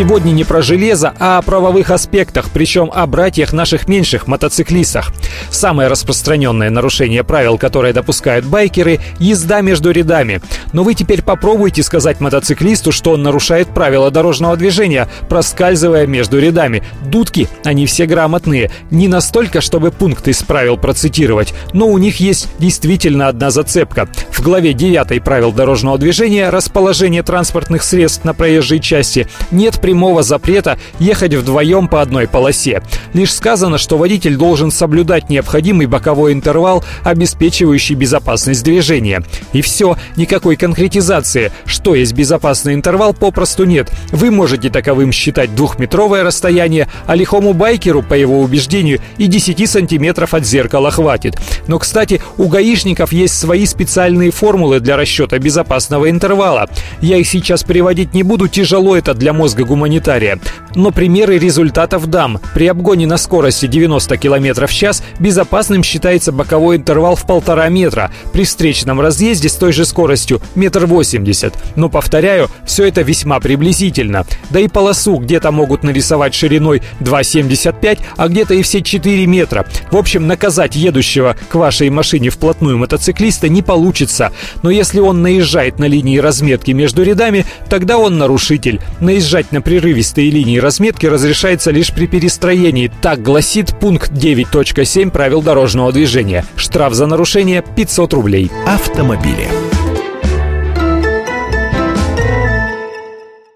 Сегодня не про железо, а о правовых аспектах, причем о братьях наших меньших мотоциклистах. Самое распространенное нарушение правил, которое допускают байкеры – езда между рядами. Но вы теперь попробуйте сказать мотоциклисту, что он нарушает правила дорожного движения, проскальзывая между рядами. Дудки, они все грамотные. Не настолько, чтобы пункты из правил процитировать, но у них есть действительно одна зацепка. В главе 9 правил дорожного движения «Расположение транспортных средств на проезжей части» нет прямого запрета ехать вдвоем по одной полосе. Лишь сказано, что водитель должен соблюдать необходимый боковой интервал, обеспечивающий безопасность движения. И все, никакой конкретизации. Что есть безопасный интервал, попросту нет. Вы можете таковым считать двухметровое расстояние, а лихому байкеру, по его убеждению, и 10 сантиметров от зеркала хватит. Но, кстати, у гаишников есть свои специальные формулы для расчета безопасного интервала. Я их сейчас приводить не буду, тяжело это для мозга гуманитария. Но примеры результатов дам. При обгоне на скорости 90 км в час безопасным считается боковой интервал в полтора метра. При встречном разъезде с той же скоростью метр восемьдесят. Но, повторяю, все это весьма приблизительно. Да и полосу где-то могут нарисовать шириной 2,75, а где-то и все 4 метра. В общем, наказать едущего к вашей машине вплотную мотоциклиста не получится. Но если он наезжает на линии разметки между рядами, тогда он нарушитель. Наезжать на прерывистые линии разметки разрешается лишь при перестроении. Так гласит пункт 9.7 правил дорожного движения. Штраф за нарушение 500 рублей. Автомобили.